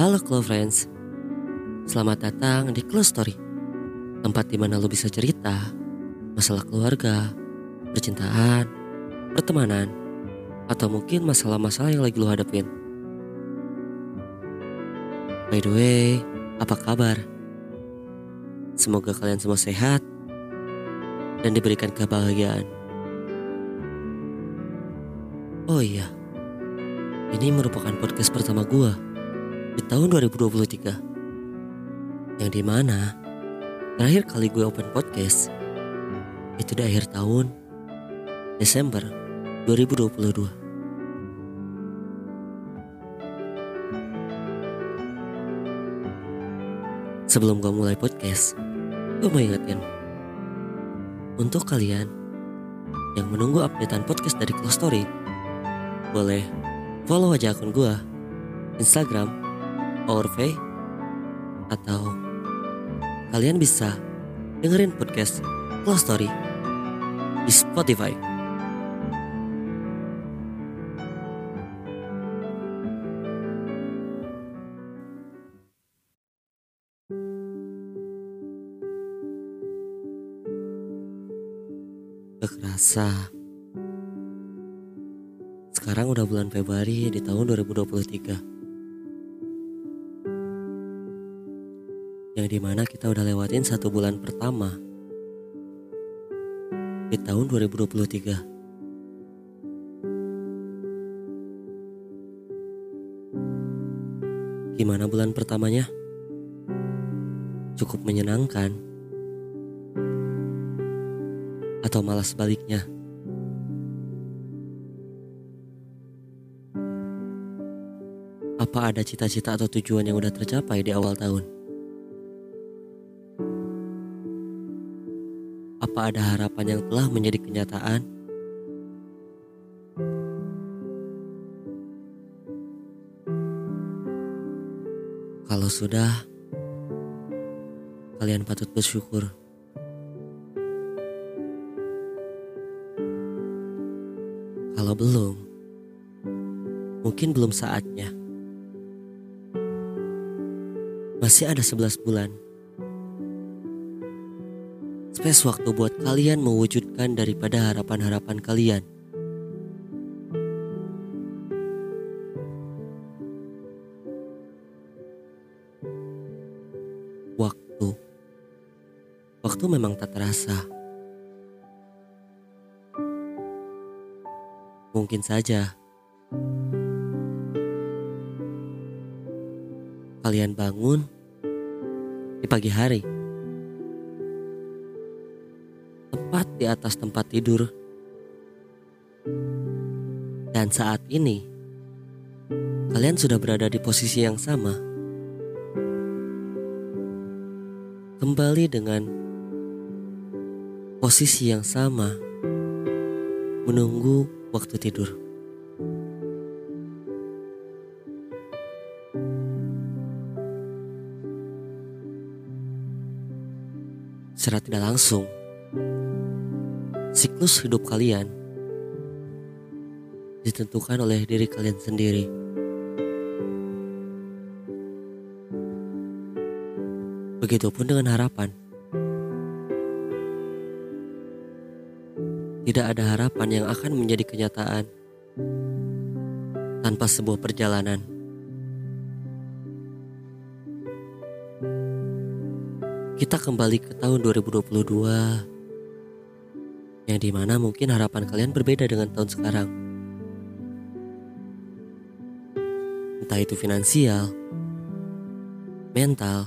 Halo Close Friends, selamat datang di Close Story Tempat di mana lo bisa cerita Masalah keluarga, percintaan, pertemanan Atau mungkin masalah-masalah yang lagi lo hadapin. By the way, apa kabar? Semoga kalian semua sehat Dan diberikan kebahagiaan. Oh iya, ini merupakan podcast pertama gua di tahun 2023 yang di mana terakhir kali gue open podcast itu di akhir tahun Desember 2022 Sebelum gue mulai podcast, gue mau ingetin untuk kalian yang menunggu updatean podcast dari Close Story, boleh follow aja akun gue Instagram Orve atau kalian bisa dengerin podcast Close Story di Spotify. Gak Sekarang udah bulan Februari di tahun 2023 Yang di mana kita udah lewatin satu bulan pertama Di tahun 2023 Gimana bulan pertamanya? Cukup menyenangkan Atau malah sebaliknya? Apa ada cita-cita atau tujuan yang udah tercapai di awal tahun? Apa ada harapan yang telah menjadi kenyataan? Kalau sudah, kalian patut bersyukur. Kalau belum, mungkin belum saatnya. Masih ada 11 bulan. Space waktu buat kalian mewujudkan daripada harapan-harapan kalian. Waktu. Waktu memang tak terasa. Mungkin saja kalian bangun di pagi hari, tepat di atas tempat tidur, dan saat ini kalian sudah berada di posisi yang sama, kembali dengan posisi yang sama, menunggu waktu tidur. Secara tidak langsung, siklus hidup kalian ditentukan oleh diri kalian sendiri. Begitupun dengan harapan. Tidak ada harapan yang akan menjadi kenyataan tanpa sebuah perjalanan. Kita kembali ke tahun 2022 yang di mana mungkin harapan kalian berbeda dengan tahun sekarang. Entah itu finansial, mental,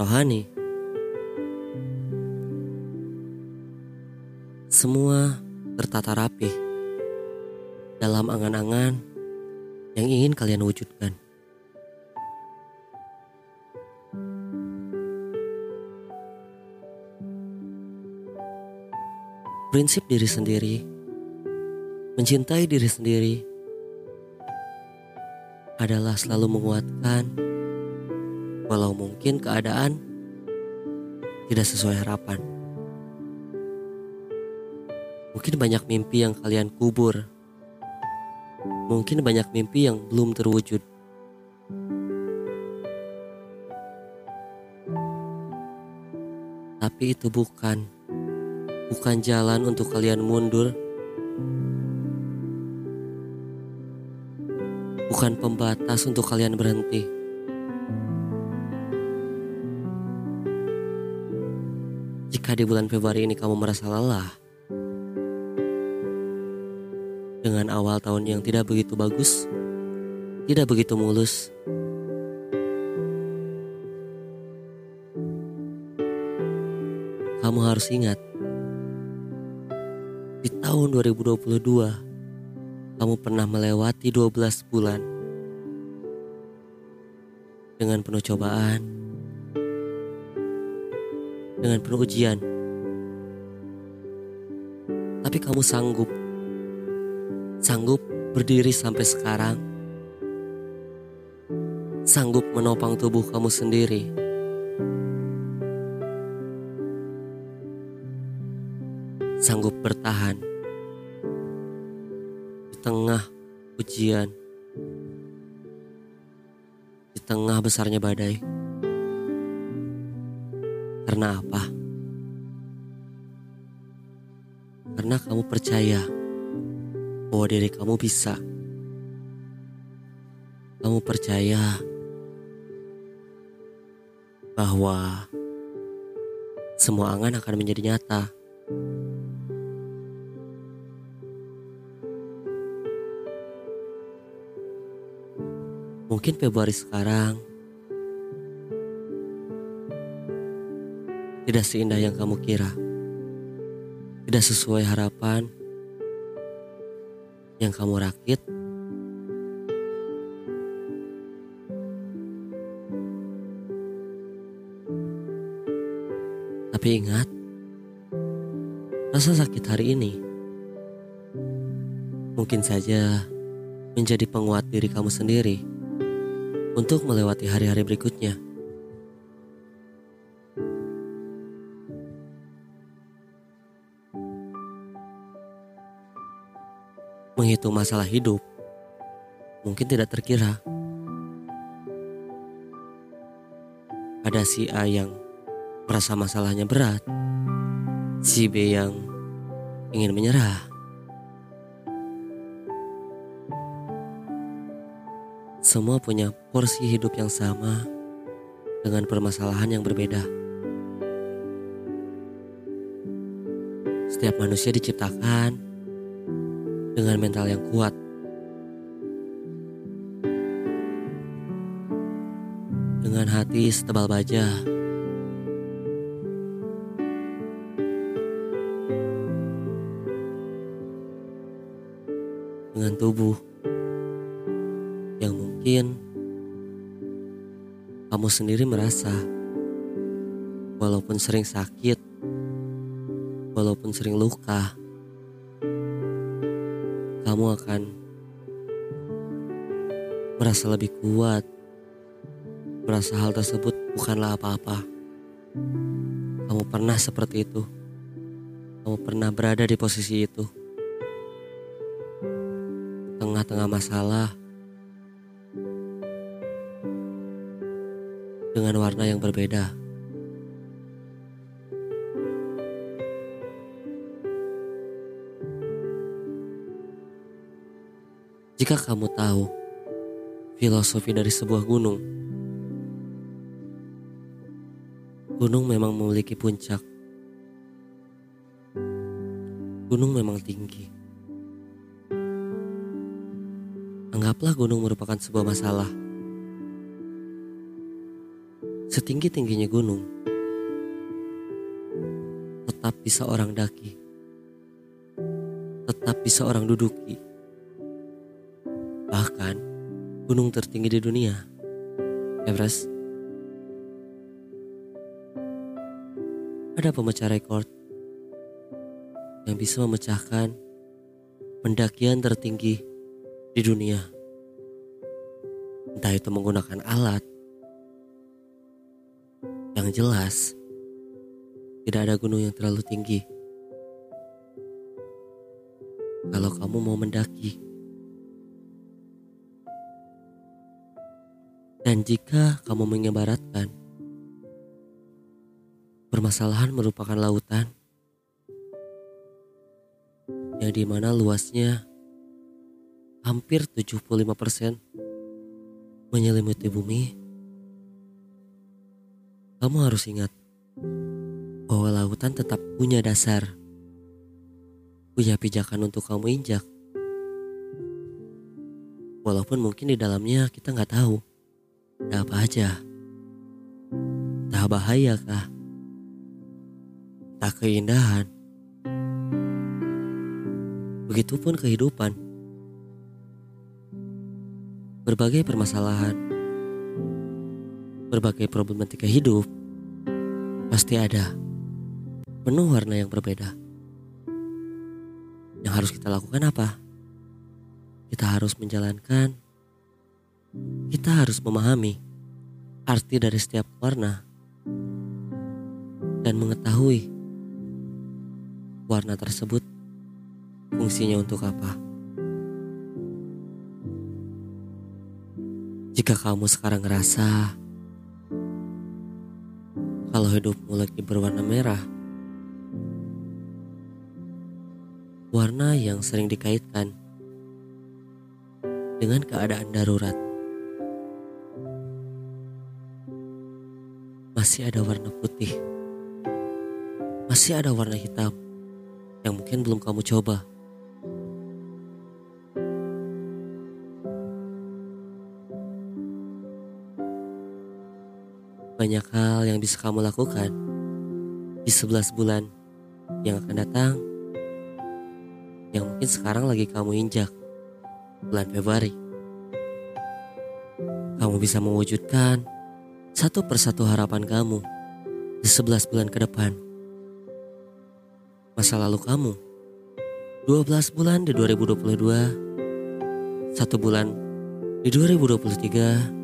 rohani, semua tertata rapi dalam angan-angan yang ingin kalian wujudkan. Prinsip diri sendiri, mencintai diri sendiri adalah selalu menguatkan walau mungkin keadaan tidak sesuai harapan. Mungkin banyak mimpi yang kalian kubur Mungkin banyak mimpi yang belum terwujud. Tapi itu bukan bukan jalan untuk kalian mundur. Bukan pembatas untuk kalian berhenti. Jika di bulan Februari ini kamu merasa lelah, dengan awal tahun yang tidak begitu bagus, tidak begitu mulus. Kamu harus ingat, tahun 2022, kamu pernah melewati 12 bulan. Dengan penuh cobaan, dengan penuh ujian. Tapi kamu sanggup. Sanggup berdiri sampai sekarang, sanggup menopang tubuh kamu sendiri. Sanggup bertahan tengah ujian, di tengah besarnya badai. Karena apa? Karena kamu percaya bahwa diri kamu bisa. Kamu percaya bahwa semua angan akan menjadi nyata. Mungkin Februari sekarang. Tidak seindah yang kamu kira, tidak sesuai harapan yang kamu rakit. Tapi ingat, rasa sakit hari ini mungkin saja menjadi penguat diri kamu sendiri untuk melewati hari-hari berikutnya. menghitung masalah hidup mungkin tidak terkira. Ada si A yang merasa masalahnya berat, si B yang ingin menyerah. Semua punya porsi hidup yang sama dengan permasalahan yang berbeda. Setiap manusia diciptakan dengan mental yang kuat. Dengan hati setebal baja. Dengan tubuh mungkin kamu sendiri merasa walaupun sering sakit, walaupun sering luka, kamu akan merasa lebih kuat, merasa hal tersebut bukanlah apa-apa. Kamu pernah seperti itu, kamu pernah berada di posisi itu, tengah-tengah masalah, dengan warna yang berbeda. Jika kamu tahu filosofi dari sebuah gunung, gunung memang memiliki puncak. Gunung memang tinggi. Anggaplah gunung merupakan sebuah masalah. Setinggi-tingginya gunung, tetap bisa orang daki, tetap bisa orang duduki Bahkan gunung tertinggi di dunia, Everest. Ada pemecah rekor yang bisa memecahkan pendakian tertinggi di dunia. Entah itu menggunakan alat yang jelas. Tidak ada gunung yang terlalu tinggi. Kalau kamu mau mendaki, dan jika kamu mengibaratkan permasalahan merupakan lautan yang di mana luasnya hampir 75% menyelimuti bumi kamu harus ingat bahwa lautan tetap punya dasar, punya pijakan untuk kamu injak. Walaupun mungkin di dalamnya kita nggak tahu ada apa aja. Tak bahaya kah? Tak keindahan. Begitupun kehidupan. Berbagai permasalahan, berbagai problematika hidup pasti ada penuh warna yang berbeda. Yang harus kita lakukan apa? Kita harus menjalankan, kita harus memahami arti dari setiap warna dan mengetahui warna tersebut fungsinya untuk apa. Jika kamu sekarang ngerasa kalau hidupmu lagi berwarna merah, warna yang sering dikaitkan dengan keadaan darurat. Masih ada warna putih, masih ada warna hitam yang mungkin belum kamu coba. Banyak hal yang bisa kamu lakukan di 11 bulan yang akan datang yang mungkin sekarang lagi kamu injak bulan Februari. Kamu bisa mewujudkan satu persatu harapan kamu di 11 bulan ke depan. Masa lalu kamu 12 bulan di 2022, satu bulan di 2023,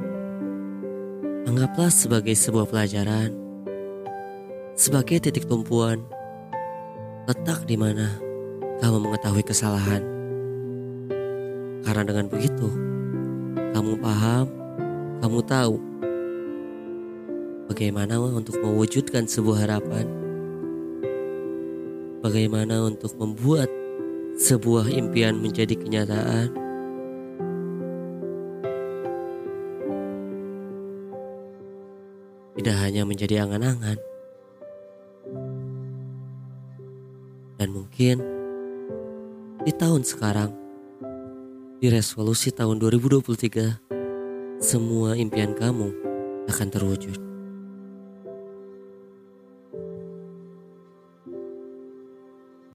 Anggaplah sebagai sebuah pelajaran, sebagai titik tumpuan, letak di mana kamu mengetahui kesalahan. Karena dengan begitu, kamu paham, kamu tahu bagaimana untuk mewujudkan sebuah harapan, bagaimana untuk membuat sebuah impian menjadi kenyataan tidak hanya menjadi angan-angan. Dan mungkin di tahun sekarang, di resolusi tahun 2023, semua impian kamu akan terwujud.